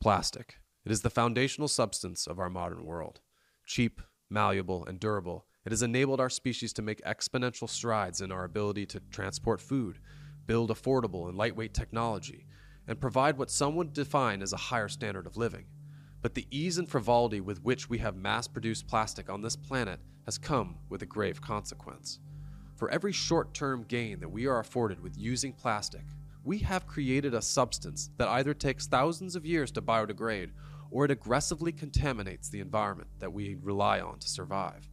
Plastic. It is the foundational substance of our modern world. Cheap, malleable, and durable, it has enabled our species to make exponential strides in our ability to transport food, build affordable and lightweight technology, and provide what some would define as a higher standard of living. But the ease and frivolity with which we have mass produced plastic on this planet has come with a grave consequence. For every short term gain that we are afforded with using plastic, we have created a substance that either takes thousands of years to biodegrade or it aggressively contaminates the environment that we rely on to survive.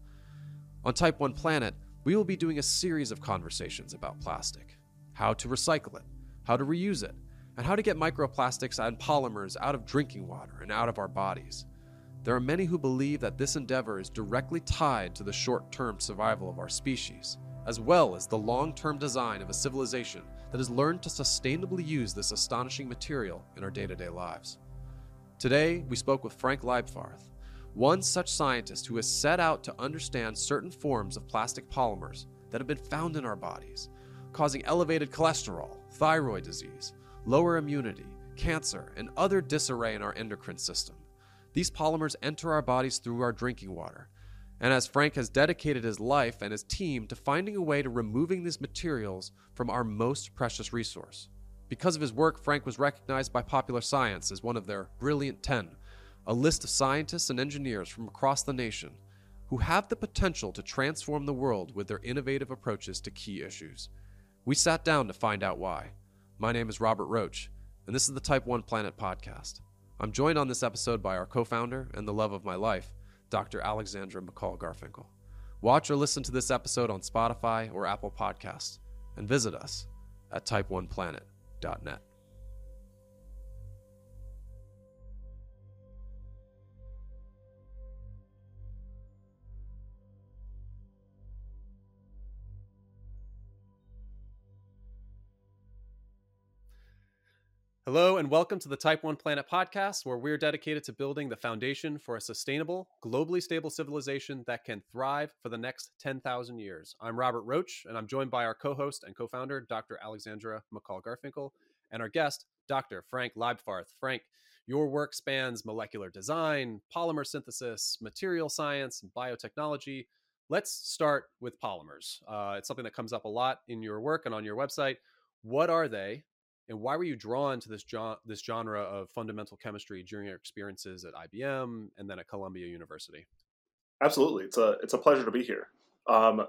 On Type 1 Planet, we will be doing a series of conversations about plastic how to recycle it, how to reuse it, and how to get microplastics and polymers out of drinking water and out of our bodies. There are many who believe that this endeavor is directly tied to the short term survival of our species, as well as the long term design of a civilization that has learned to sustainably use this astonishing material in our day to day lives. Today, we spoke with Frank Leibfarth, one such scientist who has set out to understand certain forms of plastic polymers that have been found in our bodies, causing elevated cholesterol, thyroid disease, lower immunity, cancer, and other disarray in our endocrine system. These polymers enter our bodies through our drinking water. And as Frank has dedicated his life and his team to finding a way to removing these materials from our most precious resource. Because of his work, Frank was recognized by Popular Science as one of their Brilliant 10, a list of scientists and engineers from across the nation who have the potential to transform the world with their innovative approaches to key issues. We sat down to find out why. My name is Robert Roach, and this is the Type 1 Planet podcast. I'm joined on this episode by our co founder and the love of my life, Dr. Alexandra McCall Garfinkel. Watch or listen to this episode on Spotify or Apple Podcasts, and visit us at type1planet.net. Hello, and welcome to the Type 1 Planet podcast, where we're dedicated to building the foundation for a sustainable, globally stable civilization that can thrive for the next 10,000 years. I'm Robert Roach, and I'm joined by our co host and co founder, Dr. Alexandra McCall Garfinkel, and our guest, Dr. Frank Leibfarth. Frank, your work spans molecular design, polymer synthesis, material science, and biotechnology. Let's start with polymers. Uh, it's something that comes up a lot in your work and on your website. What are they? And why were you drawn to this jo- this genre of fundamental chemistry during your experiences at IBM and then at Columbia University? Absolutely, it's a it's a pleasure to be here. Um,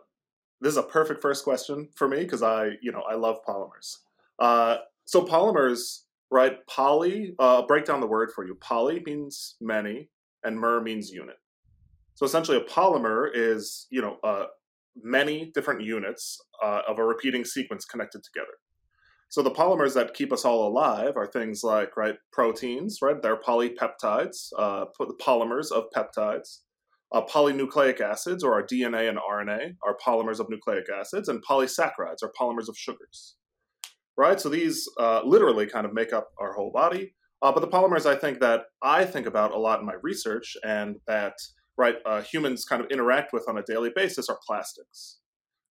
this is a perfect first question for me because I you know I love polymers. Uh, so polymers, right? Poly. Uh, break down the word for you. Poly means many, and mer means unit. So essentially, a polymer is you know uh, many different units uh, of a repeating sequence connected together. So the polymers that keep us all alive are things like right proteins, right? They're polypeptides, uh, polymers of peptides. Uh, polynucleic acids, or our DNA and RNA, are polymers of nucleic acids, and polysaccharides are polymers of sugars. Right. So these uh, literally kind of make up our whole body. Uh, but the polymers I think that I think about a lot in my research, and that right uh, humans kind of interact with on a daily basis, are plastics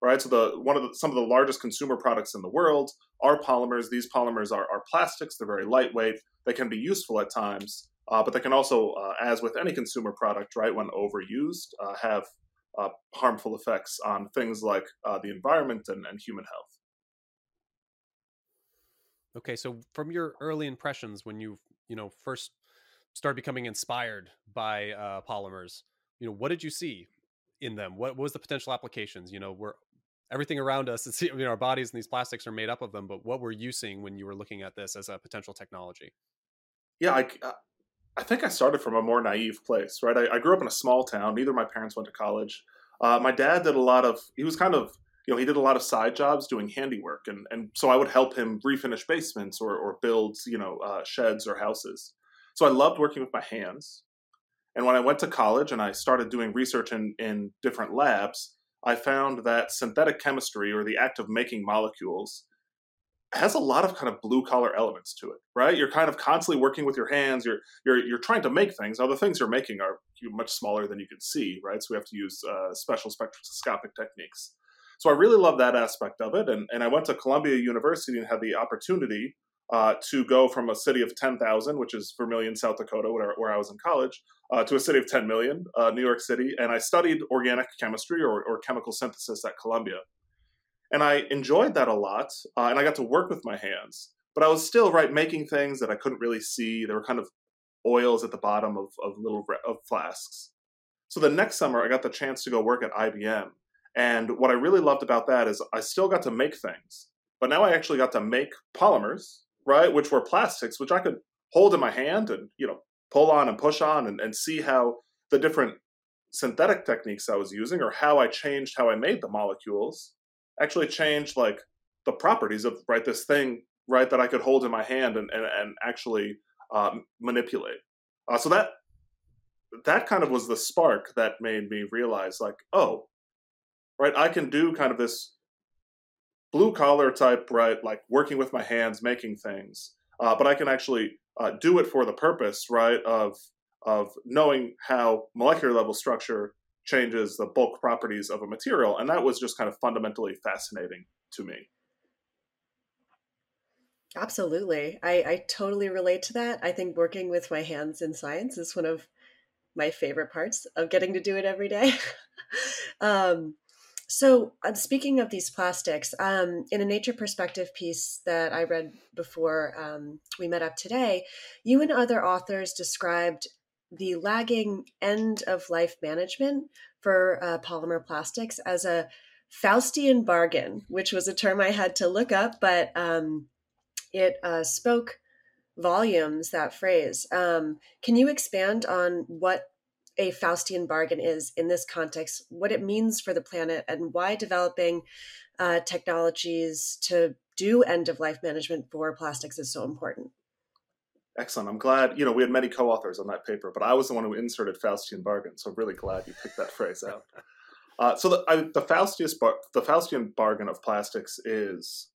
right? So the one of the, some of the largest consumer products in the world are polymers. These polymers are, are plastics. They're very lightweight. They can be useful at times, uh, but they can also, uh, as with any consumer product, right, when overused, uh, have uh, harmful effects on things like uh, the environment and, and human health. Okay, so from your early impressions when you you know first started becoming inspired by uh, polymers, you know what did you see in them? What, what was the potential applications? You know, were everything around us, it's, you know, our bodies and these plastics are made up of them. But what were you seeing when you were looking at this as a potential technology? Yeah, I, uh, I think I started from a more naive place, right? I, I grew up in a small town. Neither my parents went to college. Uh, my dad did a lot of, he was kind of, you know, he did a lot of side jobs doing handiwork. And, and so I would help him refinish basements or, or build, you know, uh, sheds or houses. So I loved working with my hands. And when I went to college and I started doing research in, in different labs, I found that synthetic chemistry or the act of making molecules has a lot of kind of blue collar elements to it, right? You're kind of constantly working with your hands. You're you're you're trying to make things. Now the things you're making are much smaller than you can see, right? So we have to use uh, special spectroscopic techniques. So I really love that aspect of it, and and I went to Columbia University and had the opportunity uh, to go from a city of 10,000, which is Vermillion, South Dakota, where, where I was in college, uh, to a city of 10 million, uh, New York City. And I studied organic chemistry or, or, chemical synthesis at Columbia. And I enjoyed that a lot. Uh, and I got to work with my hands. But I was still, right, making things that I couldn't really see. There were kind of oils at the bottom of, of little of flasks. So the next summer, I got the chance to go work at IBM. And what I really loved about that is I still got to make things, but now I actually got to make polymers right? Which were plastics, which I could hold in my hand and, you know, pull on and push on and, and see how the different synthetic techniques I was using or how I changed how I made the molecules actually changed like the properties of right this thing right that I could hold in my hand and and, and actually um, manipulate. Uh, so that that kind of was the spark that made me realize like oh right I can do kind of this blue collar type, right? Like working with my hands, making things. Uh, but I can actually uh, do it for the purpose, right, of of knowing how molecular level structure changes the bulk properties of a material, and that was just kind of fundamentally fascinating to me. Absolutely, I, I totally relate to that. I think working with my hands in science is one of my favorite parts of getting to do it every day. um, so, uh, speaking of these plastics, um, in a Nature Perspective piece that I read before um, we met up today, you and other authors described the lagging end of life management for uh, polymer plastics as a Faustian bargain, which was a term I had to look up, but um, it uh, spoke volumes, that phrase. Um, can you expand on what a Faustian bargain is in this context, what it means for the planet, and why developing uh, technologies to do end of life management for plastics is so important. Excellent. I'm glad, you know, we had many co authors on that paper, but I was the one who inserted Faustian bargain. So I'm really glad you picked that phrase out. Uh, so the, I, the, Faustius bar, the Faustian bargain of plastics is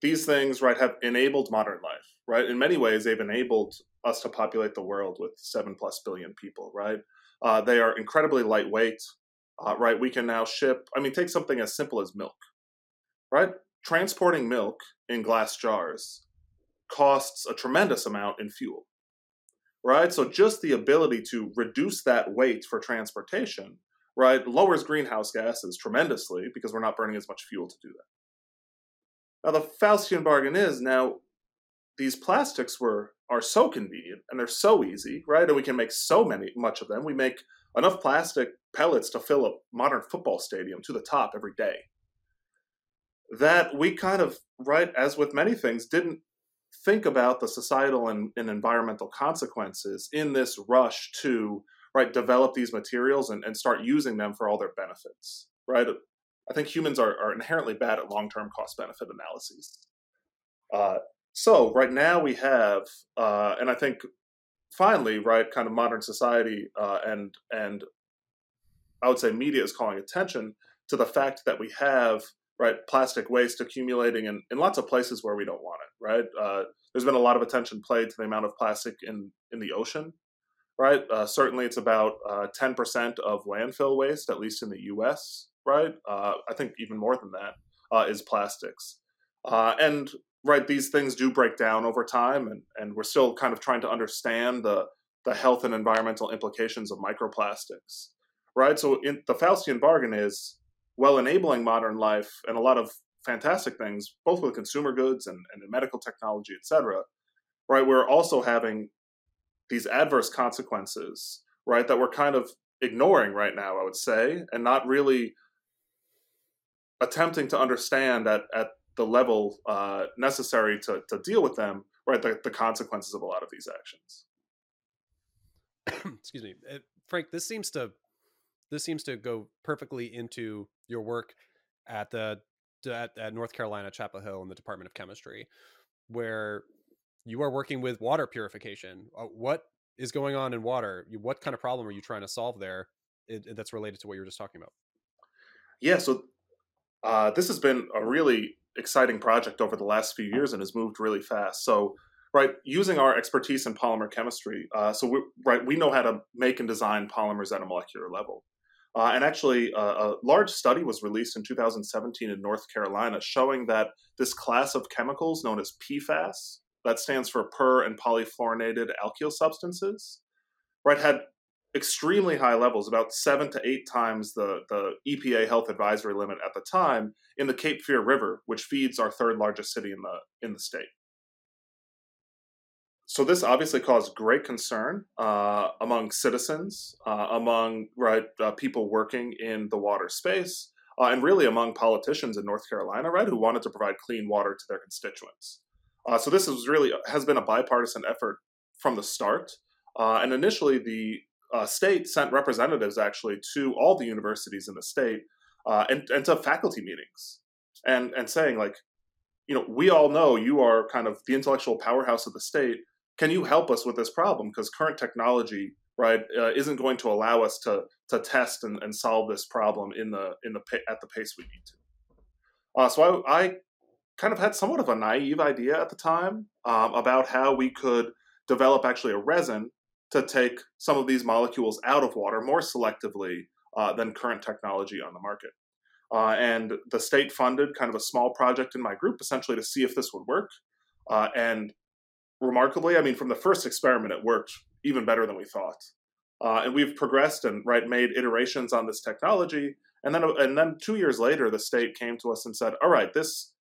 these things, right, have enabled modern life, right? In many ways, they've enabled us to populate the world with seven plus billion people, right? Uh, they are incredibly lightweight, uh, right? We can now ship, I mean, take something as simple as milk, right? Transporting milk in glass jars costs a tremendous amount in fuel, right? So just the ability to reduce that weight for transportation, right, lowers greenhouse gases tremendously because we're not burning as much fuel to do that. Now, the Faustian bargain is now these plastics were are so convenient and they're so easy, right? And we can make so many much of them. We make enough plastic pellets to fill a modern football stadium to the top every day. That we kind of, right, as with many things, didn't think about the societal and, and environmental consequences in this rush to right develop these materials and, and start using them for all their benefits. Right. I think humans are, are inherently bad at long-term cost benefit analyses. Uh, so right now we have, uh, and I think finally, right, kind of modern society uh, and and I would say media is calling attention to the fact that we have right plastic waste accumulating in, in lots of places where we don't want it. Right, uh, there's been a lot of attention played to the amount of plastic in in the ocean. Right, uh, certainly it's about uh, ten percent of landfill waste, at least in the U.S. Right, uh, I think even more than that is plastics. Uh, and right these things do break down over time and, and we're still kind of trying to understand the the health and environmental implications of microplastics right? So in, the faustian bargain is well enabling modern life and a lot of fantastic things both with consumer goods and, and medical technology et cetera right? We're also having these adverse consequences right that we're kind of ignoring right now i would say and not really attempting to understand at, at the level uh, necessary to, to deal with them, right? The, the consequences of a lot of these actions. Excuse me, uh, Frank. This seems to this seems to go perfectly into your work at the at, at North Carolina Chapel Hill in the Department of Chemistry, where you are working with water purification. Uh, what is going on in water? What kind of problem are you trying to solve there? It, that's related to what you were just talking about. Yeah, so uh, this has been a really exciting project over the last few years and has moved really fast. So, right, using our expertise in polymer chemistry, uh, so we, right, we know how to make and design polymers at a molecular level. Uh, and actually, uh, a large study was released in 2017 in North Carolina showing that this class of chemicals known as PFAS, that stands for per and polyfluorinated alkyl substances, right, had extremely high levels, about seven to eight times the, the EPA health advisory limit at the time in the Cape Fear River, which feeds our third largest city in the in the state. So this obviously caused great concern uh, among citizens, uh, among right uh, people working in the water space, uh, and really among politicians in North Carolina, right, who wanted to provide clean water to their constituents. Uh, so this is really has been a bipartisan effort from the start. Uh, and initially, the uh, state sent representatives actually to all the universities in the state uh, and, and to faculty meetings and, and saying, like, you know, we all know you are kind of the intellectual powerhouse of the state. Can you help us with this problem? Because current technology, right, uh, isn't going to allow us to to test and, and solve this problem in the in the at the pace we need to. Uh, so I, I kind of had somewhat of a naive idea at the time um, about how we could develop actually a resin to take some of these molecules out of water more selectively uh, than current technology on the market. Uh, and the state funded kind of a small project in my group essentially to see if this would work. Uh, and remarkably, I mean, from the first experiment, it worked even better than we thought. Uh, and we've progressed and right made iterations on this technology. And then, and then two years later, the state came to us and said, "All right, this,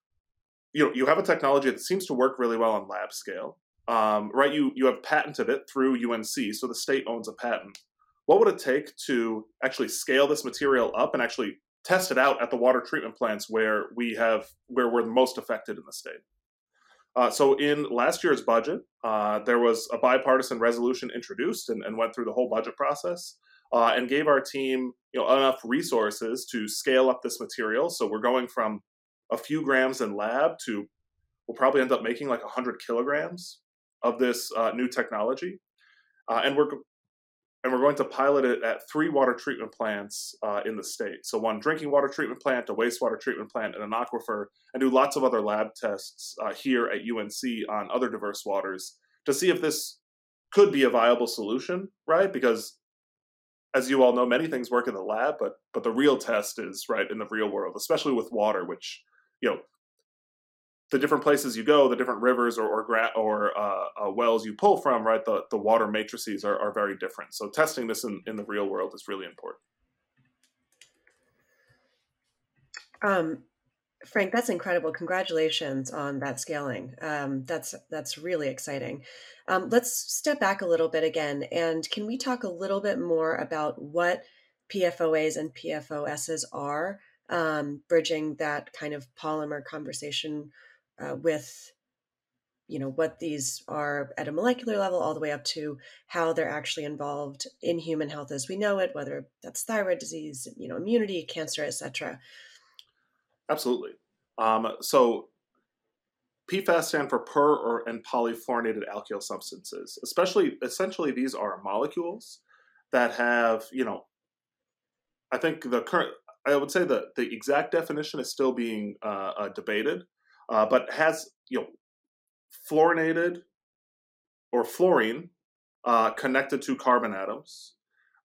you know, you have a technology that seems to work really well on lab scale um, right? You you have patented it through UNC, so the state owns a patent. What would it take to actually scale this material up and actually test it out at the water treatment plants where we have where we're most affected in the state? Uh, so in last year's budget, uh, there was a bipartisan resolution introduced and, and went through the whole budget process uh, and gave our team you know enough resources to scale up this material. So we're going from a few grams in lab to we'll probably end up making like 100 kilograms of this uh, new technology, uh, and we're and we're going to pilot it at three water treatment plants uh, in the state. So one drinking water treatment plant, a wastewater treatment plant, and an aquifer, and do lots of other lab tests uh, here at UNC on other diverse waters to see if this could be a viable solution, right? Because as you all know, many things work in the lab, but but the real test is right in the real world, especially with water, which you know the different places you go, the different rivers or or, gra- or uh, uh, wells you pull from, right? The the water matrices are, are very different. So testing this in, in the real world is really important. Um, Frank, that's incredible. Congratulations on that scaling. Um, that's that's really exciting. Um, let's step back a little bit again, and can we talk a little bit more about what PFOAs and PFOSs are, um, bridging that kind of polymer conversation uh, with you know what these are at a molecular level all the way up to how they're actually involved in human health as we know it whether that's thyroid disease you know immunity cancer etc absolutely um, so PFAS stand for per or and polyfluorinated alkyl substances. Especially, essentially, these are molecules that have, you know, I think the current, I would say that the exact definition is still being uh, uh, debated, uh, but has you know fluorinated or fluorine uh, connected to carbon atoms,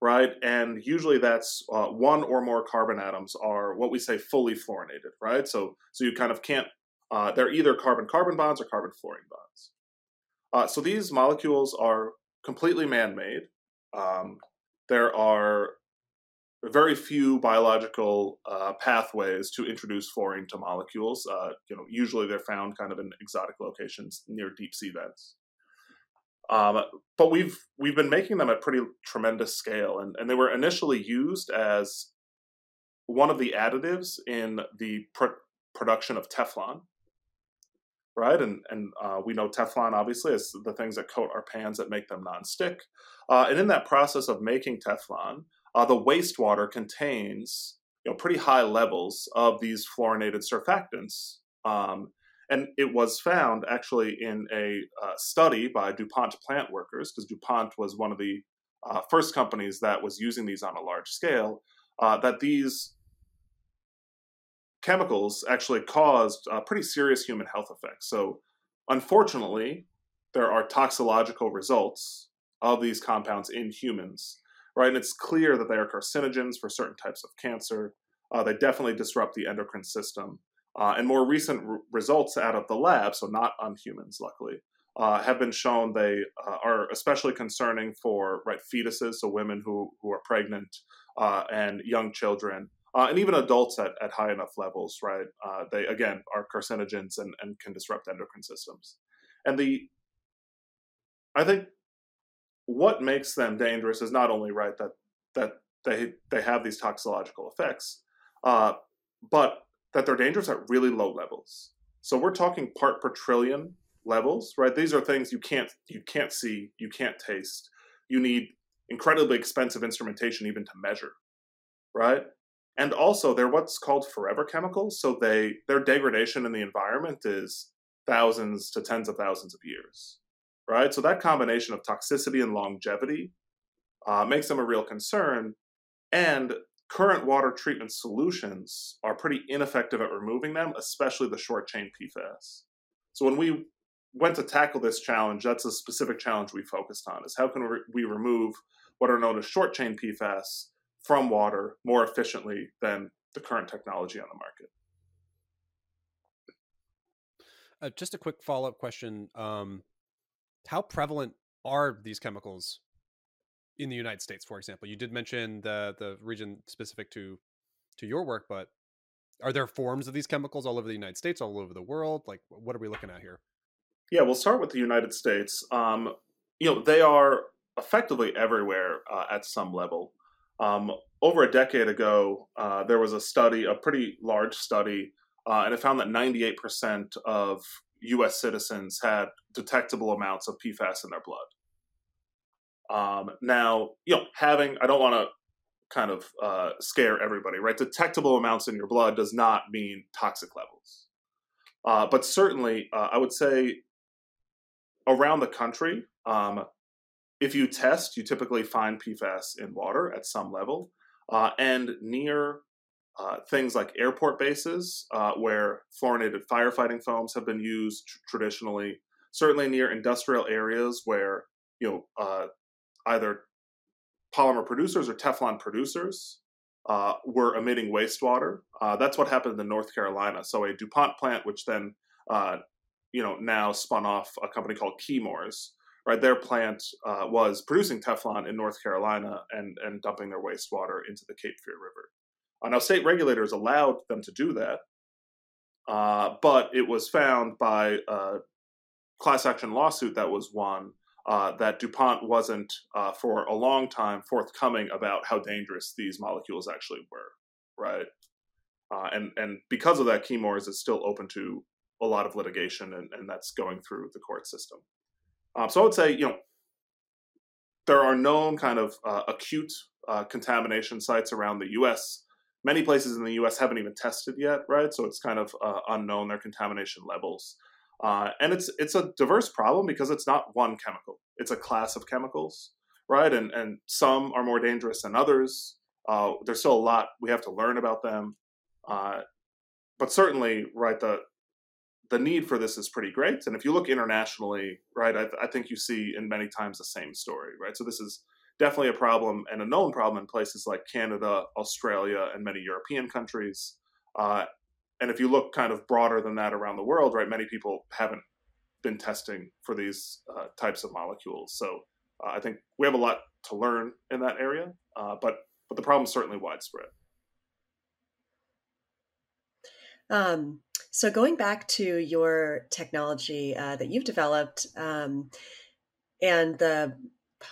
right? And usually that's uh, one or more carbon atoms are what we say fully fluorinated, right? So so you kind of can't. Uh, they're either carbon-carbon bonds or carbon-fluorine bonds. Uh, so these molecules are completely man-made. Um, there are very few biological uh, pathways to introduce fluorine to molecules. Uh, you know, usually they're found kind of in exotic locations near deep sea vents. Um, but we've we've been making them at pretty tremendous scale, and, and they were initially used as one of the additives in the pr- production of Teflon. Right, and and uh, we know Teflon obviously is the things that coat our pans that make them nonstick. Uh, and in that process of making Teflon, uh, the wastewater contains you know pretty high levels of these fluorinated surfactants. Um, and it was found actually in a uh, study by DuPont plant workers, because DuPont was one of the uh, first companies that was using these on a large scale, uh, that these chemicals actually caused uh, pretty serious human health effects. So, unfortunately, there are toxicological results of these compounds in humans right? And it's clear that they are carcinogens for certain types of cancer. Uh, they definitely disrupt the endocrine system. Uh, and more recent r- results out of the lab, so not on humans, luckily, uh, have been shown they uh, are especially concerning for right fetuses, so women who who are pregnant uh, and young children, uh, and even adults at, at high enough levels. Right, they again are carcinogens and, and can disrupt endocrine systems. And the I think what makes them dangerous is not only right that that they they have these toxicological effects, uh, but that they're dangerous at really low levels. So we're talking part per trillion levels, right? These are things you can't you can't see, you can't taste. You need incredibly expensive instrumentation even to measure, right? And also they're what's called forever chemicals, so they their degradation in the environment is thousands to tens of thousands of years, right? So that combination of toxicity and longevity uh, makes them a real concern. And current water treatment solutions are pretty ineffective at removing them, especially the short chain PFAS. So when we went to tackle this challenge, that's a specific challenge we focused on: is how can we remove what are known as short chain PFAS from water more efficiently than the current technology on the market. Uh, just a quick follow up question: um, How prevalent are these chemicals in the United States, for example? You did mention the the region specific to to your work, but are there forms of these chemicals all over the United States, all over the world? Like, what are we looking at here? Yeah, we'll start with the United States. Um, you know, they are effectively everywhere uh, at some level. Um, over a decade ago, uh, there was a study, a pretty large study, uh, and it found that 98% of U.S. citizens had detectable amounts of PFAS in their blood. Um, now, you know, having, I don't want to kind of uh, scare everybody, right? Detectable amounts in your blood does not mean toxic levels. Uh, but certainly, uh, I would say around the country, um, if you test, you typically find PFAS in water at some level. Uh, and near uh, things like airport bases, uh, where fluorinated firefighting foams have been used tr- traditionally, certainly near industrial areas where you know uh, either polymer producers or Teflon producers uh, were emitting wastewater. Uh, that's what happened in North Carolina. So a DuPont plant, which then you know now spun off a company called Chemours, right? Their plant was producing Teflon in North Carolina and and dumping their wastewater into the Cape Fear River. Uh, now, state regulators allowed them to do that, uh, but it was found by a class action lawsuit that was won uh, that DuPont wasn't uh, for a long time forthcoming about how dangerous these molecules actually were, right? Uh, and and because of that, Chemours is still open to a lot of litigation, and, and that's going through the court system. Um, so I would say, you know, there are known kind of uh, acute uh, contamination sites around the U.S. Many places in the U.S. haven't even tested yet, right? So it's kind of uh, unknown their contamination levels, uh, and it's it's a diverse problem because it's not one chemical; it's a class of chemicals, right? And and some are more dangerous than others. Uh, there's still a lot we have to learn about them, uh, but certainly, right, the the need for this is pretty great. And if you look internationally, right, I, I, think you see in many times the same story, right? So this is definitely a problem and a known problem in places like Canada, Australia, and many European countries. Uh, and if you look kind of broader than that around the world, right, many people haven't been testing for these uh, types of molecules. So uh, I think we have a lot to learn in that area, uh, but but the problem is certainly widespread. Um, so going back to your technology uh, that you've developed um, and the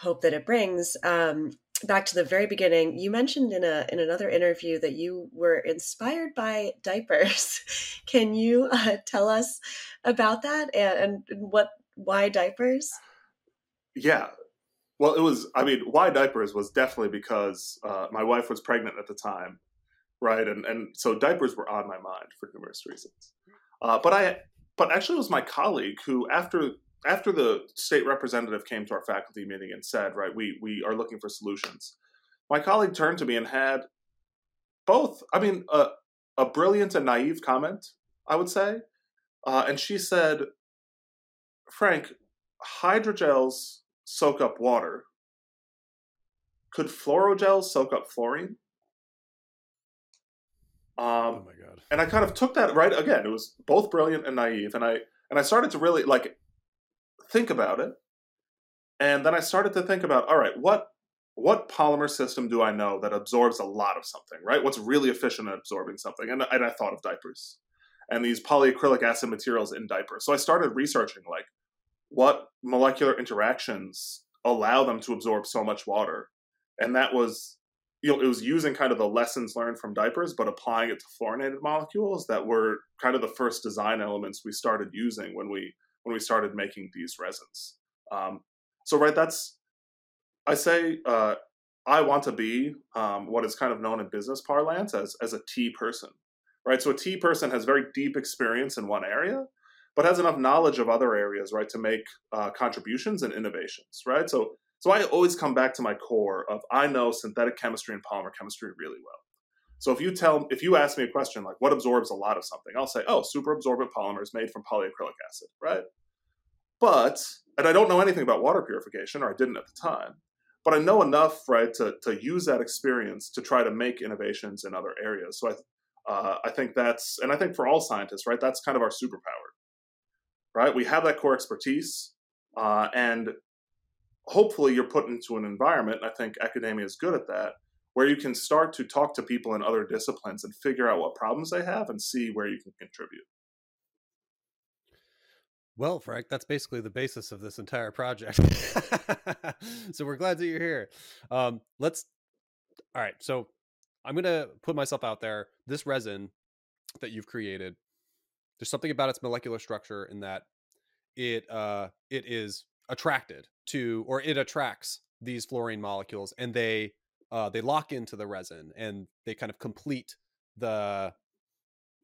hope that it brings, um, back to the very beginning, you mentioned in a in another interview that you were inspired by diapers. Can you uh, tell us about that and, and what why diapers? Yeah, well, it was. I mean, why diapers was definitely because uh, my wife was pregnant at the time, right? And and so diapers were on my mind for numerous reasons. Uh, but I, but actually, it was my colleague who, after after the state representative came to our faculty meeting and said, right, we we are looking for solutions. My colleague turned to me and had both. I mean, a, a brilliant and naive comment, I would say, uh, and she said, Frank, hydrogels soak up water. Could fluorogels soak up fluorine? Um, oh my god! And I kind of took that right again. It was both brilliant and naive, and I and I started to really like think about it. And then I started to think about, all right, what what polymer system do I know that absorbs a lot of something, right? What's really efficient at absorbing something? And, and I thought of diapers and these polyacrylic acid materials in diapers. So I started researching like what molecular interactions allow them to absorb so much water. And that was you know, it was using kind of the lessons learned from diapers, but applying it to fluorinated molecules that were kind of the first design elements we started using when we when we started making these resins. Um, so right, that's I say uh, I want to be um, what is kind of known in business parlance as as a T person, right? So a T person has very deep experience in one area, but has enough knowledge of other areas, right, to make uh, contributions and innovations, right? So so I always come back to my core of I know synthetic chemistry and polymer chemistry really well. So if you tell if you ask me a question like what absorbs a lot of something, I'll say, oh, super absorbent polymers made from polyacrylic acid, right? But and I don't know anything about water purification, or I didn't at the time, but I know enough, right, to to use that experience to try to make innovations in other areas. So I uh, I think that's and I think for all scientists, right, that's kind of our superpower, right? We have that core expertise, uh, and hopefully you're put into an environment, I think academia is good at that, where you can start to talk to people in other disciplines and figure out what problems they have and see where you can contribute. Well, Frank, that's basically the basis of this entire project. so we're glad that you're here. Um, let's. All right, so I'm gonna put myself out there. This resin that you've created, there's something about its molecular structure in that it uh, it is attracted to or it attracts these fluorine molecules and they uh, they lock into the resin and they kind of complete the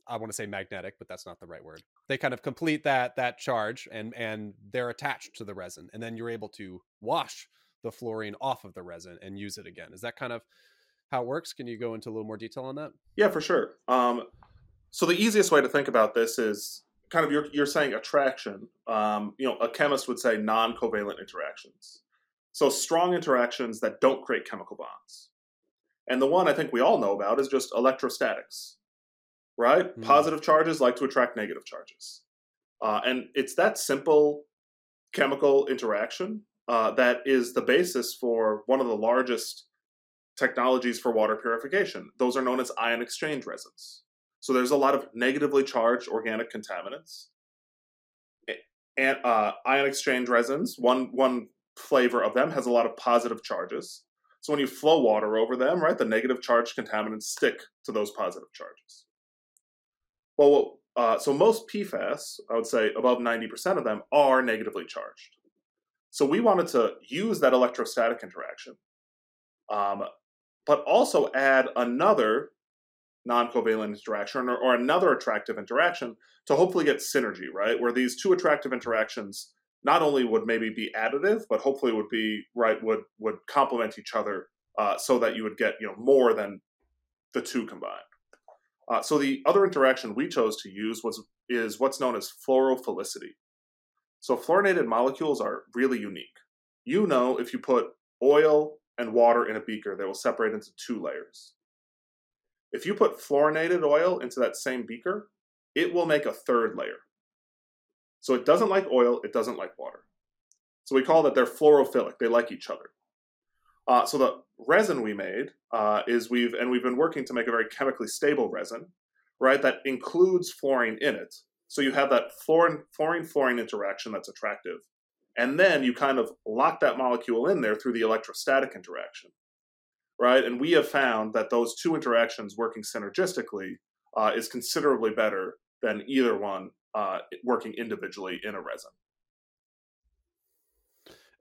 I want to say magnetic, but that's not the right word. They kind of complete that that charge and and they're attached to the resin, and then you're able to wash the fluorine off of the resin and use it again. Is that kind of how it works? Can you go into a little more detail on that? Yeah, for sure. Um, so the easiest way to think about this is kind of you're, you're saying attraction. Um, you know, a chemist would say non-covalent interactions. So strong interactions that don't create chemical bonds. And the one I think we all know about is just electrostatics, right? Mm. Positive charges like to attract negative charges. Uh, and it's that simple chemical interaction uh, that is the basis for one of the largest technologies for water purification. Those are known as ion exchange resins. So there's a lot of negatively charged organic contaminants. And uh, ion exchange resins, one one flavor of them has a lot of positive charges. So when you flow water over them, right, the negative charged contaminants stick to those positive charges. Well, uh, so most PFAS, I would say above 90% of them are negatively charged. So we wanted to use that electrostatic interaction, um, but also add another non-covalent interaction or, or, another attractive interaction to hopefully get synergy, right? Where these two attractive interactions not only would maybe be additive, but hopefully would be right would would complement each other uh, so that you would get you know more than the two combined. Uh, so the other interaction we chose to use was is what's known as fluorophilicity. So fluorinated molecules are really unique. You know, if you put oil and water in a beaker, they will separate into two layers. If you put fluorinated oil into that same beaker, it will make a third layer. So it doesn't like oil, it doesn't like water. So we call that they're fluorophilic, they like each other. Uh, so the resin we made uh, is we've, and we've been working to make a very chemically stable resin, right, that includes fluorine in it. So you have that fluorine fluorine fluorine interaction that's attractive. And then you kind of lock that molecule in there through the electrostatic interaction right? And we have found that those two interactions working synergistically uh, is considerably better than either one uh, working individually in a resin.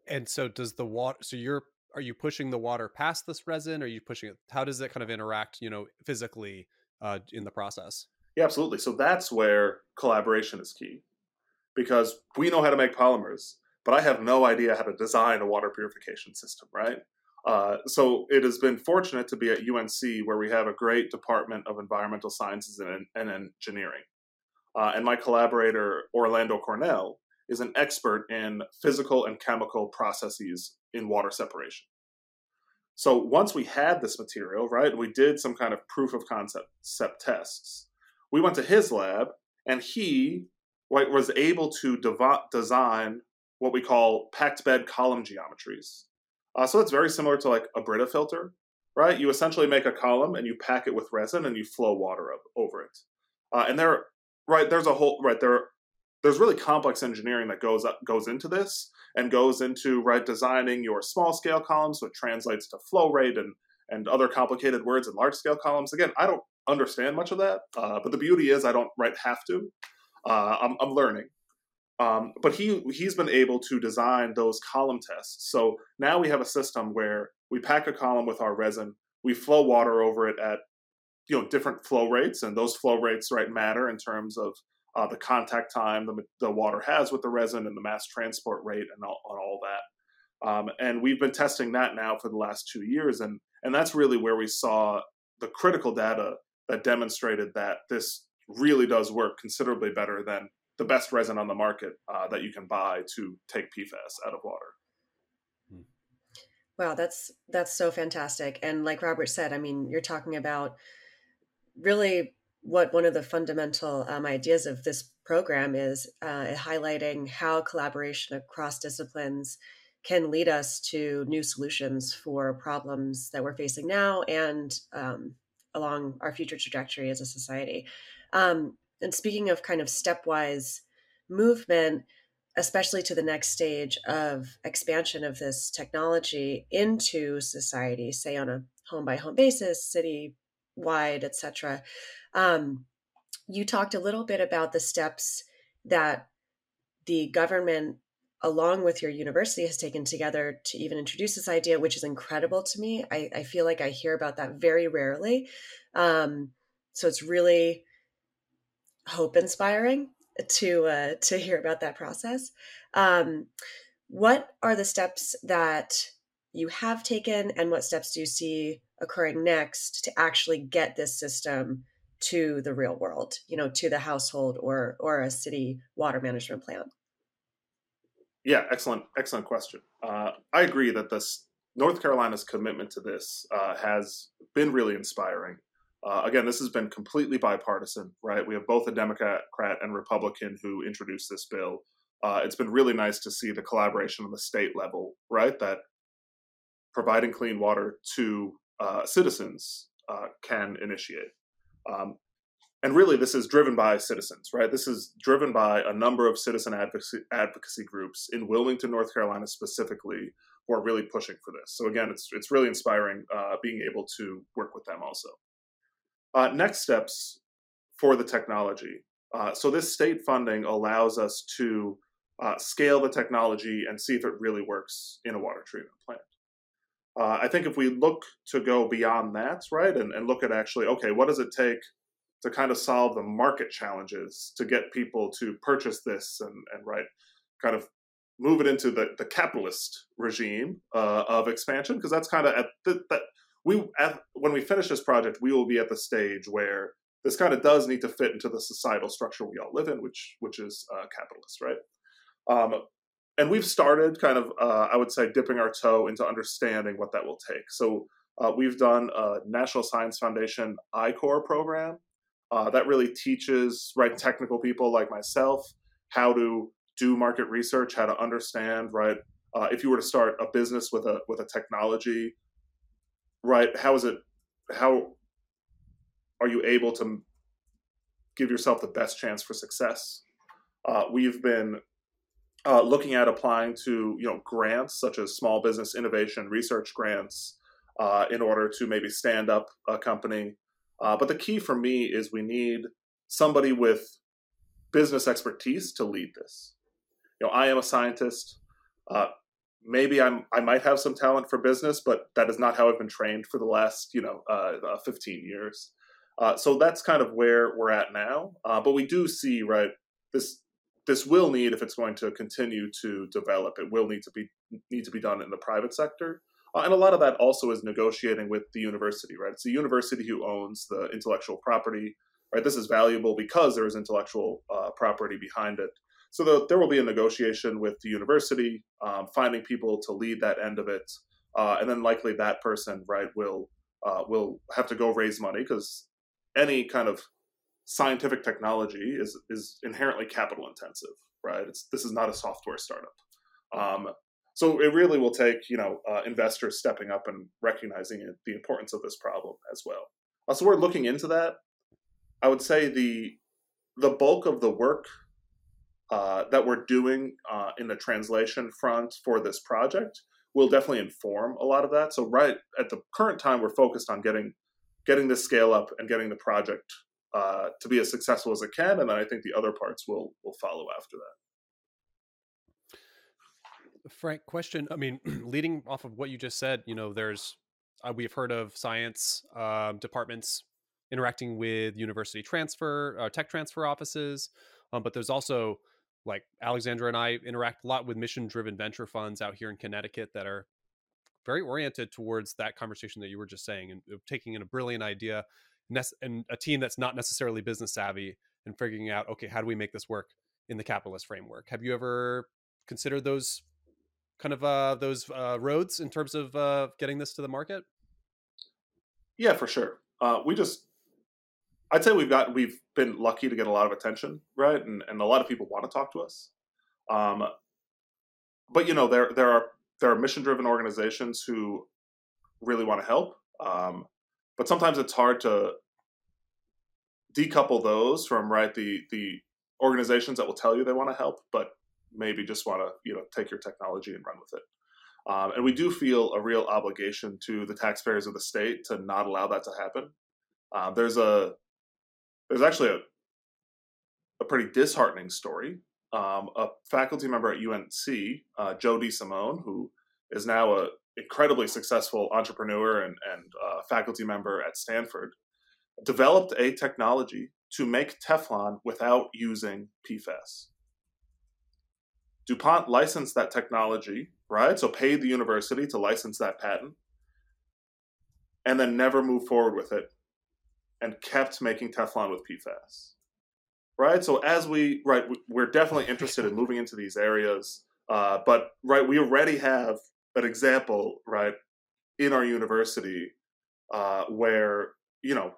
And so, does the water? So you're are you pushing the water past this resin? Or are you pushing it? How does it kind of interact? You know, physically uh, in the process. Yeah, absolutely. So that's where collaboration is key, because we know how to make polymers, but I have no idea how to design a water purification system, right? Uh, so it has been fortunate to be at UNC, where we have a great department of environmental sciences and, and engineering. Uh, and my collaborator, Orlando Coronell, is an expert in physical and chemical processes in water separation. So once we had this material, right, we did some kind of proof of concept tests. We went to his lab, and he right, was able to dev- design what we call packed bed column geometries. Uh, so it's very similar to like a Brita filter, right? You essentially make a column and you pack it with resin and you flow water up over it. Uh, and there, right, there's a whole right there. There's really complex engineering that goes up, goes into this and goes into right designing your small scale columns, so it translates to flow rate and and other complicated words in large scale columns. Again, I don't understand much of that, uh, but the beauty is I don't right have to. Uh, I'm, I'm learning. Um, but he he's been able to design those column tests. So now we have a system where we pack a column with our resin, we flow water over it at you know different flow rates, and those flow rates right matter in terms of uh, the contact time the, the water has with the resin and the mass transport rate and all, and all that. Um, and we've been testing that now for the last two years, and and that's really where we saw the critical data that demonstrated that this really does work considerably better than the best resin on the market uh, that you can buy to take PFAS out of water. Hmm. Wow, that's that's so fantastic. And like Robert said, I mean, you're talking about really what one of the fundamental um, ideas of this program is uh, highlighting how collaboration across disciplines can lead us to new solutions for problems that we're facing now and um, along our future trajectory as a society. Um, and speaking of kind of stepwise movement, especially to the next stage of expansion of this technology into society, say on a home by home basis, city wide, etc. Um, you talked a little bit about the steps that the government along with your university has taken together to even introduce this idea which is incredible to me i, I feel like i hear about that very rarely um, so it's really hope inspiring to uh, to hear about that process. Um, what are the steps that you have taken, and what steps do you see occurring next to actually get this system to the real world? You know, to the household or or a city water management plan. Yeah, excellent, excellent question. Uh, I agree that this North Carolina's commitment to this uh, has been really inspiring. Uh, again, this has been completely bipartisan, right? We have both a Democrat and Republican who introduced this bill. Uh, it's been really nice to see the collaboration on the state level, right? That providing clean water to uh, citizens uh, can initiate. Um, and really, this is driven by citizens, right? This is driven by a number of citizen advocacy, groups in Wilmington, North Carolina, specifically, who are really pushing for this. So again, it's it's really inspiring uh, being able to work with them also. Uh, next steps for the technology. Uh, so this state funding allows us to uh, scale the technology and see if it really works in a water treatment plant. Uh, I think if we look to go beyond that, right, and, and look at actually, okay, what does it take to kind of solve the market challenges to get people to purchase this and, and right, kind of move it into the, the capitalist regime uh, of expansion? Because that's kind of at the, that we at, when we finish this project, we will be at the stage where this kind of does need to fit into the societal structure we all live in, which which is uh, capitalist, right? Um, and we've started kind of, uh, I would say, dipping our toe into understanding what that will take. So uh, we've done a National Science Foundation I-Corps program uh, that really teaches right technical people like myself how to do market research, how to understand right. Uh, if you were to start a business with a with a technology right how is it how are you able to give yourself the best chance for success uh, we've been uh, looking at applying to you know grants such as small business innovation research grants uh, in order to maybe stand up a company uh, but the key for me is we need somebody with business expertise to lead this you know i am a scientist uh, maybe I'm I might have some talent for business, but that is not how I've been trained for the last you know uh, uh, 15 years. So that's kind of where we're at now. But we do see right this this will need if it's going to continue to develop, it will need to be need to be done in the private sector. Uh, and a lot of that also is negotiating with the university, right? It's the university who owns the intellectual property, right? This is valuable because there is intellectual uh, property behind it. So the, there will be a negotiation with the university, um, finding people to lead that end of it, uh, and then likely that person, right, will uh, will have to go raise money because any kind of scientific technology is is inherently capital intensive, right? It's this is not a software startup. Um, so it really will take you know uh, investors stepping up and recognizing it, the importance of this problem as well. Uh, so we're looking into that. I would say the the bulk of the work uh, that we're doing uh, in the translation front for this project will definitely inform a lot of that. So right at the current time, we're focused on getting getting this scale up and getting the project uh, to be as successful as it can, and then I think the other parts will will follow after that. Frank, question. I mean, leading off of what you just said, you know, there's uh, we've heard of science uh, departments interacting with university transfer, uh, tech transfer offices, um, but there's also like Alexandra and I interact a lot with mission driven venture funds out here in Connecticut that are very oriented towards that conversation that you were just saying and taking in a brilliant idea and a team that's not necessarily business savvy and figuring out okay how do we make this work in the capitalist framework have you ever considered those kind of uh, those uh, roads in terms of uh, getting this to the market yeah for sure uh, we just I'd say we've got we've been lucky to get a lot of attention, right? And and a lot of people want to talk to us. Um, but you know, there there are there are mission driven organizations who really want to help. Um, but sometimes it's hard to decouple those from right the the organizations that will tell you they want to help, but maybe just want to you know take your technology and run with it. Um, and we do feel a real obligation to the taxpayers of the state to not allow that to happen. Uh, there's a there's actually a a pretty disheartening story. Um, a faculty member at UNC, uh, Joe who is now a incredibly successful entrepreneur and, and uh, faculty member at Stanford, developed a technology to make Teflon without using PFAS. DuPont licensed that technology, right? So paid the university to license that patent and then never moved forward with it and kept making Teflon with PFAS. Right. So as we right, we're definitely interested in moving into these areas, uh, but right, we already have an example right in our university uh, where you know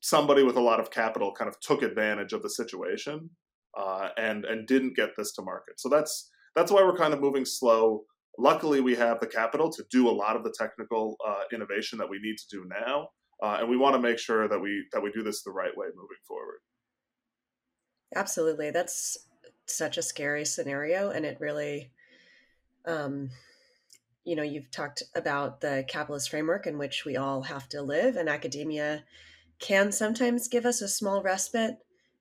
somebody with a lot of capital kind of took advantage of the situation uh, and and didn't get this to market. So that's that's why we're kind of moving slow. Luckily, we have the capital to do a lot of the technical uh, innovation that we need to do now uh, and we want to make sure that we that we do this the right way moving forward. Absolutely, that's such a scary scenario, and it really, um, you know, you've talked about the capitalist framework in which we all have to live, and academia can sometimes give us a small respite,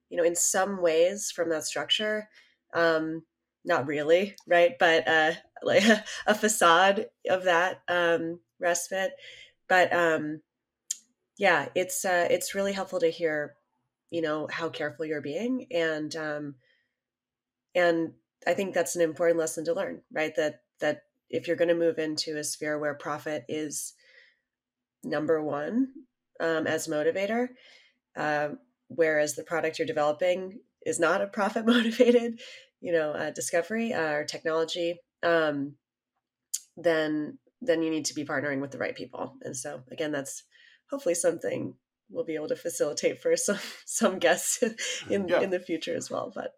you know, in some ways from that structure. Um, not really, right? But uh, like a facade of that um, respite. But um, yeah, it's uh, it's really helpful to hear, you know, how careful you're being, and um, and I think that's an important lesson to learn, right? That that if you're going to move into a sphere where profit is number one um, as motivator, uh, whereas the product you're developing is not a profit motivated, you know, uh, discovery uh, or technology, um, then then you need to be partnering with the right people. And so again, that's hopefully something we'll be able to facilitate for some some guests in yeah. in the future as well. But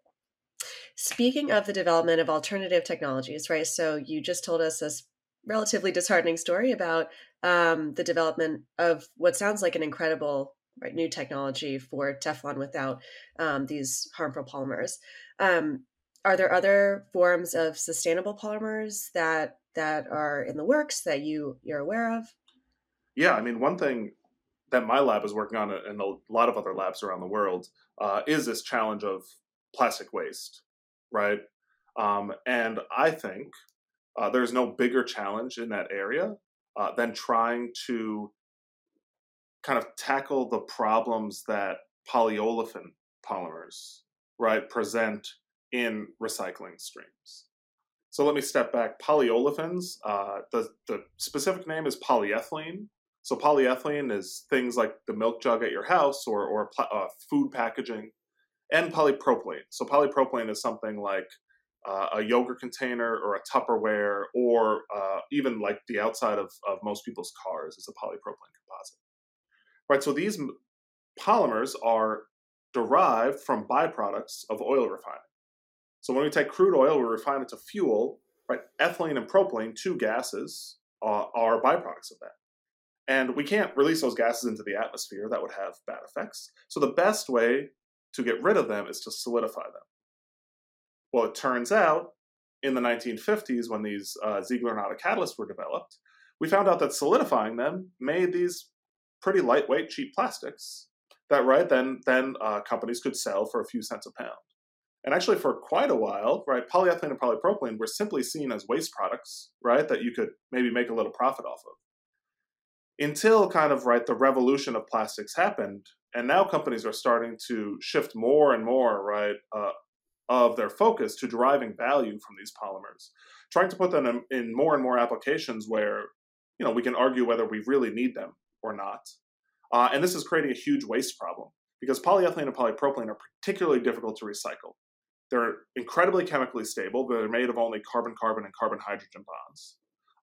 speaking of the development of alternative technologies, right? So you just told us this relatively disheartening story about um, the development of what sounds like an incredible right, new technology for Teflon without um, these harmful polymers. Um, are there other forms of sustainable polymers that that are in the works that you you're aware of? Yeah, I mean, one thing that my lab is working on, and a lot of other labs around the world, uh, is this challenge of plastic waste, right? Um, and I think uh, there's no bigger challenge in that area uh, than trying to kind of tackle the problems that polyolefin polymers, right, present in recycling streams. So let me step back. Polyolefins, uh, the, the specific name is polyethylene, so polyethylene is things like the milk jug at your house or, or uh, food packaging, and polypropylene. So polypropylene is something like uh, a yogurt container or a Tupperware, or uh, even like the outside of, of most people's cars is a polypropylene composite. Right. So these polymers are derived from byproducts of oil refining. So when we take crude oil, we refine it to fuel, right? Ethylene and propylene, two gases, uh, are byproducts of that. And we can't release those gases into the atmosphere. That would have bad effects. So the best way to get rid of them is to solidify them. Well, it turns out in the 1950s, when these uh, Ziegler-Natta catalysts were developed, we found out that solidifying them made these pretty lightweight, cheap plastics that, right, then, then uh, companies could sell for a few cents a pound. And actually, for quite a while, right, polyethylene and polypropylene were simply seen as waste products, right, that you could maybe make a little profit off of. Until kind of, right, the revolution of plastics happened, and now companies are starting to shift more and more, right, uh, of their focus to deriving value from these polymers, trying to put them in, in more and more applications where, you know, we can argue whether we really need them or not. Uh, and this is creating a huge waste problem because polyethylene and polypropylene are particularly difficult to recycle. They're incredibly chemically stable. They're made of only carbon carbon and carbon hydrogen bonds.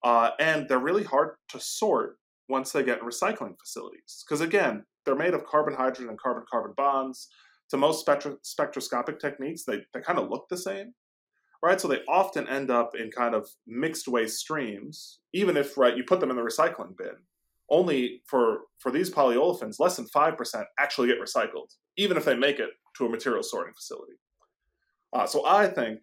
Uh, and they're really hard to sort once they get in recycling facilities. Because again, they're made of carbon hydrogen and carbon carbon bonds. To most spectro- spectroscopic techniques, they, they kind of look the same. Right, so they often end up in kind of mixed waste streams, even if right you put them in the recycling bin. Only for for these polyolefins, less than five percent actually get recycled, even if they make it to a material sorting facility. Uh, so I think,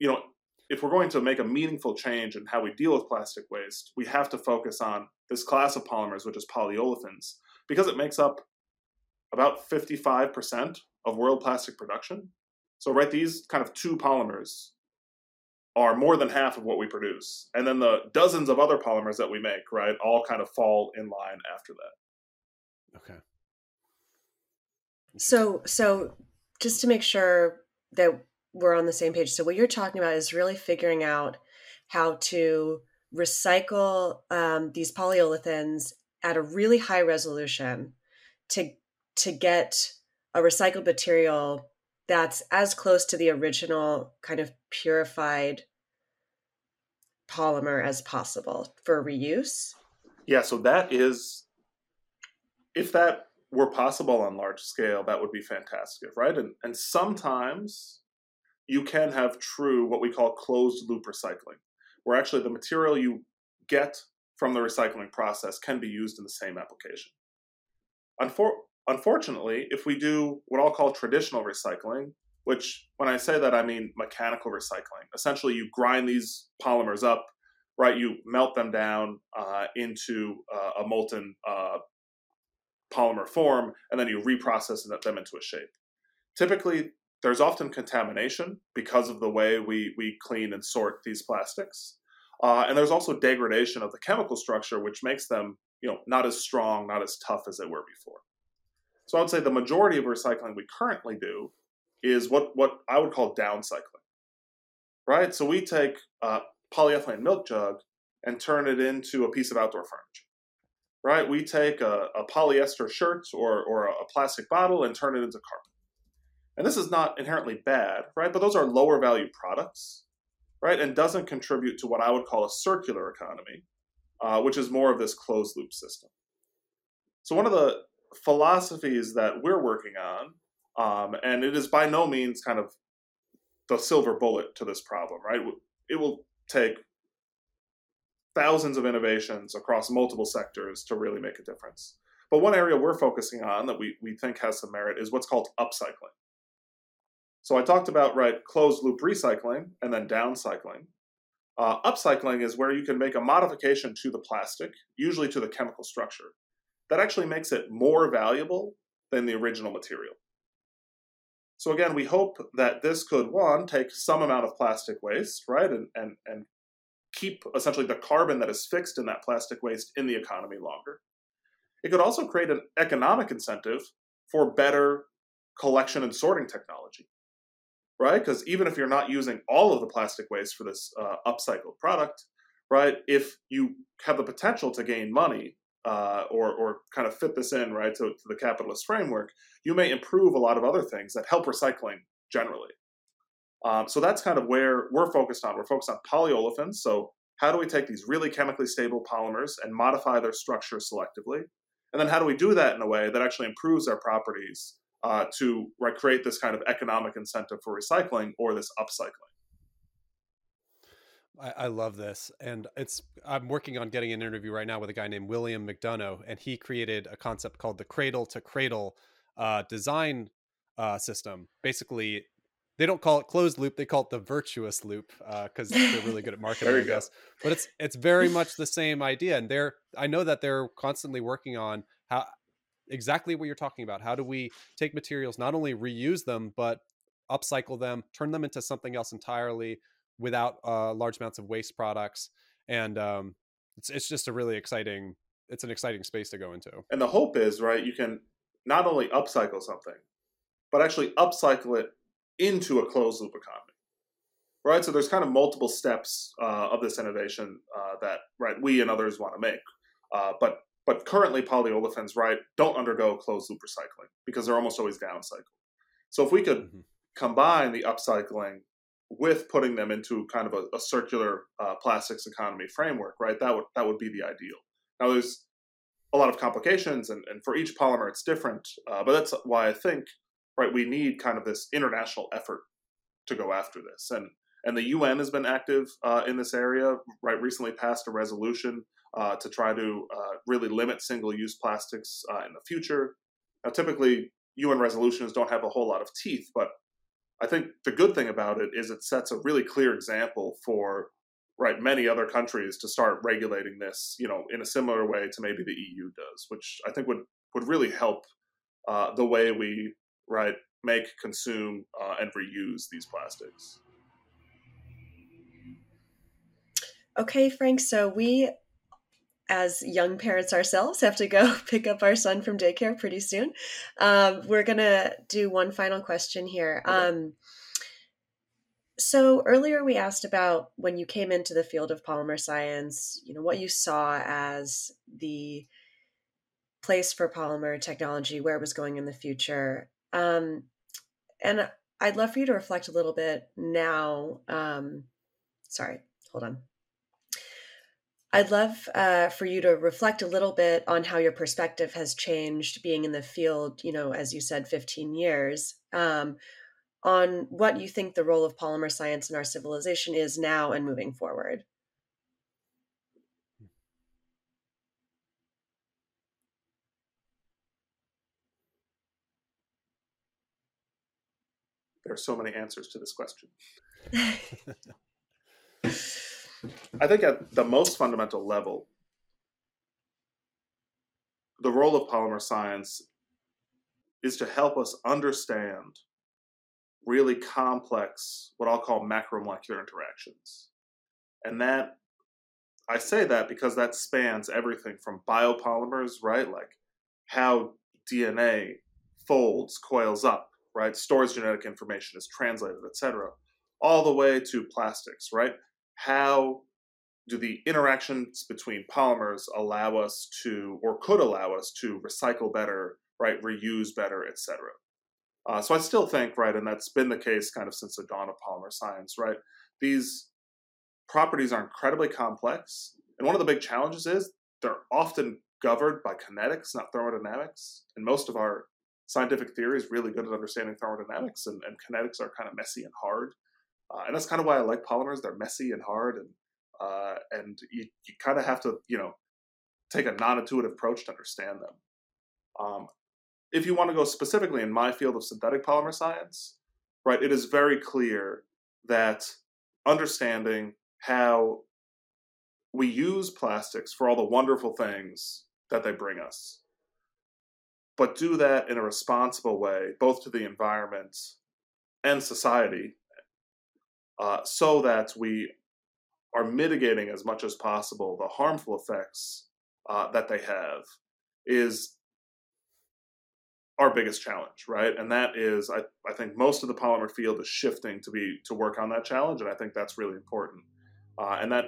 you know, if we're going to make a meaningful change in how we deal with plastic waste, we have to focus on this class of polymers, which is polyolefins, because it makes up about 55% of world plastic production. So, right, these kind of two polymers are more than half of what we produce. And then the dozens of other polymers that we make, right, all kind of fall in line after that. Okay. So, so just to make sure that we're on the same page. So what you're talking about is really figuring out how to recycle um, these polyolefins at a really high resolution to to get a recycled material that's as close to the original kind of purified polymer as possible for reuse. Yeah, so that is if that were possible on large scale, that would be fantastic, right? And and sometimes you can have true what we call closed loop recycling, where actually the material you get from the recycling process can be used in the same application. Unfor- unfortunately, if we do what I'll call traditional recycling, which when I say that I mean mechanical recycling, essentially you grind these polymers up, right? You melt them down uh, into uh, a molten uh, polymer form, and then you reprocess them into a shape. Typically, there's often contamination because of the way we, we clean and sort these plastics. Uh, and there's also degradation of the chemical structure, which makes them you know, not as strong, not as tough as they were before. So I would say the majority of recycling we currently do is what, what I would call downcycling. Right? So we take a polyethylene milk jug and turn it into a piece of outdoor furniture. Right? We take a, a polyester shirt or, or a plastic bottle and turn it into carpet. And this is not inherently bad, right? But those are lower value products, right? And doesn't contribute to what I would call a circular economy, uh, which is more of this closed loop system. So, one of the philosophies that we're working on, um, and it is by no means kind of the silver bullet to this problem, right? It will take thousands of innovations across multiple sectors to really make a difference. But one area we're focusing on that we, we think has some merit is what's called upcycling. So I talked about right closed loop recycling and then downcycling. Uh, upcycling is where you can make a modification to the plastic, usually to the chemical structure, that actually makes it more valuable than the original material. So again, we hope that this could one take some amount of plastic waste, right, and and and keep essentially the carbon that is fixed in that plastic waste in the economy longer. It could also create an economic incentive for better collection and sorting technology right? Because even if you're not using all of the plastic waste for this uh, upcycled product, right? If you have the potential to gain money uh, or, or kind of fit this in, right, to, to, the capitalist framework, you may improve a lot of other things that help recycling generally. Um, so that's kind of where we're focused on. We're focused on polyolefins. So how do we take these really chemically stable polymers and modify their structure selectively? And then how do we do that in a way that actually improves their properties uh, to right, create this kind of economic incentive for recycling or this upcycling. I, I, love this, and it's I'm working on getting an interview right now with a guy named William McDonough, and he created a concept called the cradle to cradle uh, design uh, system. Basically, they don't call it closed loop; they call it the virtuous loop because uh, they're really good at marketing, I guess. But it's it's very much the same idea, and they're I know that they're constantly working on how exactly what you're talking about. How do we take materials, not only reuse them, but upcycle them, turn them into something else entirely without uh, large amounts of waste products, and um, it's it's just a really exciting it's an exciting space to go into. And the hope is right, you can not only upcycle something, but actually upcycle it into a closed loop economy. Right, so there's kind of multiple steps uh, of this innovation uh, that right we and others want to make, uh, but but currently polyolefins right don't undergo closed loop recycling because they're almost always downcycled. So if we could mm-hmm. combine the upcycling with putting them into kind of a, a circular uh, plastics economy framework, right? That would that would be the ideal. Now, there's a lot of complications, and, and for each polymer, it's different. Uh, but that's why I think, right, we need kind of this international effort to go after this, and and the UN has been active uh, in this area. Right, recently passed a resolution uh, to try to uh, really limit single-use plastics uh, in the future. Now, typically, UN resolutions don't have a whole lot of teeth, but I think the good thing about it is it sets a really clear example for right many other countries to start regulating this, you know, in a similar way to maybe the EU does, which I think would would really help uh, the way we right make, consume, uh, and reuse these plastics. Okay, Frank. So we as young parents ourselves, have to go pick up our son from daycare pretty soon. Um, we're going to do one final question here. Um, so earlier we asked about when you came into the field of polymer science, you know, what you saw as the place for polymer technology, where it was going in the future. Um, and I'd love for you to reflect a little bit now. Um, sorry, hold on. I'd love uh, for you to reflect a little bit on how your perspective has changed being in the field, you know, as you said, 15 years, um, on what you think the role of polymer science in our civilization is now and moving forward. There are so many answers to this question. I think at the most fundamental level, the role of polymer science is to help us understand really complex, what I'll call macromolecular interactions. And that, I say that because that spans everything from biopolymers, right? Like how DNA folds, coils up, right? Stores genetic information, is translated, etc., all the way to plastics, right? How do the interactions between polymers allow us to or could allow us to recycle better right reuse better etc uh, so i still think right and that's been the case kind of since the dawn of polymer science right these properties are incredibly complex and one of the big challenges is they're often governed by kinetics not thermodynamics and most of our scientific theory is really good at understanding thermodynamics and, and kinetics are kind of messy and hard uh, and that's kind of why I like polymers. They're messy and hard, and uh, and you, you kind of have to you know take a non-intuitive approach to understand them. Um, if you want to go specifically in my field of synthetic polymer science, right, it is very clear that understanding how we use plastics for all the wonderful things that they bring us, but do that in a responsible way, both to the environment and society, uh, so that we are mitigating as much as possible the harmful effects uh, that they have is our biggest challenge, right? And that is, I, I think most of the polymer field is shifting to be to work on that challenge, and I think that's really important. Uh, and that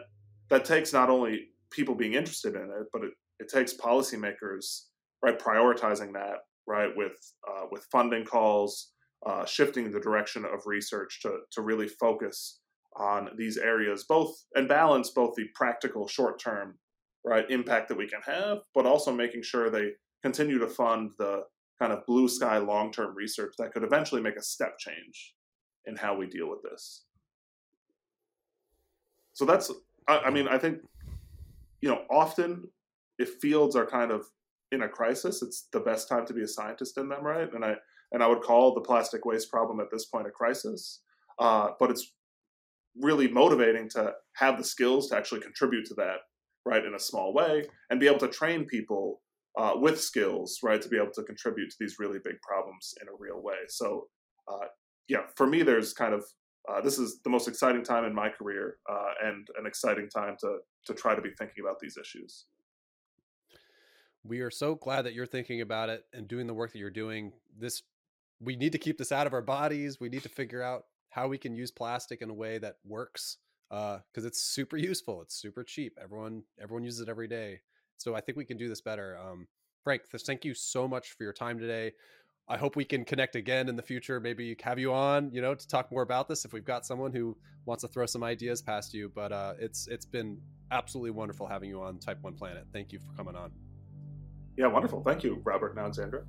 that takes not only people being interested in it, but it, it takes policymakers right prioritizing that right with uh, with funding calls, uh, shifting the direction of research to, to really focus on these areas, both and balance both the practical short term right impact that we can have, but also making sure they continue to fund the kind of blue sky long term research that could eventually make a step change in how we deal with this. so that's I, I mean I think you know often if fields are kind of in a crisis, it's the best time to be a scientist in them, right? And I and I would call the plastic waste problem at this point a crisis. Uh, but it's really motivating to have the skills to actually contribute to that, right, in a small way, and be able to train people uh, with skills, right, to be able to contribute to these really big problems in a real way. So, uh, yeah, for me, there's kind of uh, this is the most exciting time in my career uh, and an exciting time to to try to be thinking about these issues. We are so glad that you're thinking about it and doing the work that you're doing. This we need to keep this out of our bodies. We need to figure out how we can use plastic in a way that works because uh, it's super useful. It's super cheap. Everyone everyone uses it every day. So I think we can do this better. Um, Frank, thank you so much for your time today. I hope we can connect again in the future. Maybe have you on, you know, to talk more about this if we've got someone who wants to throw some ideas past you. But uh, it's it's been absolutely wonderful having you on Type One Planet. Thank you for coming on. Yeah, wonderful. Thank you, Robert and Alexandra.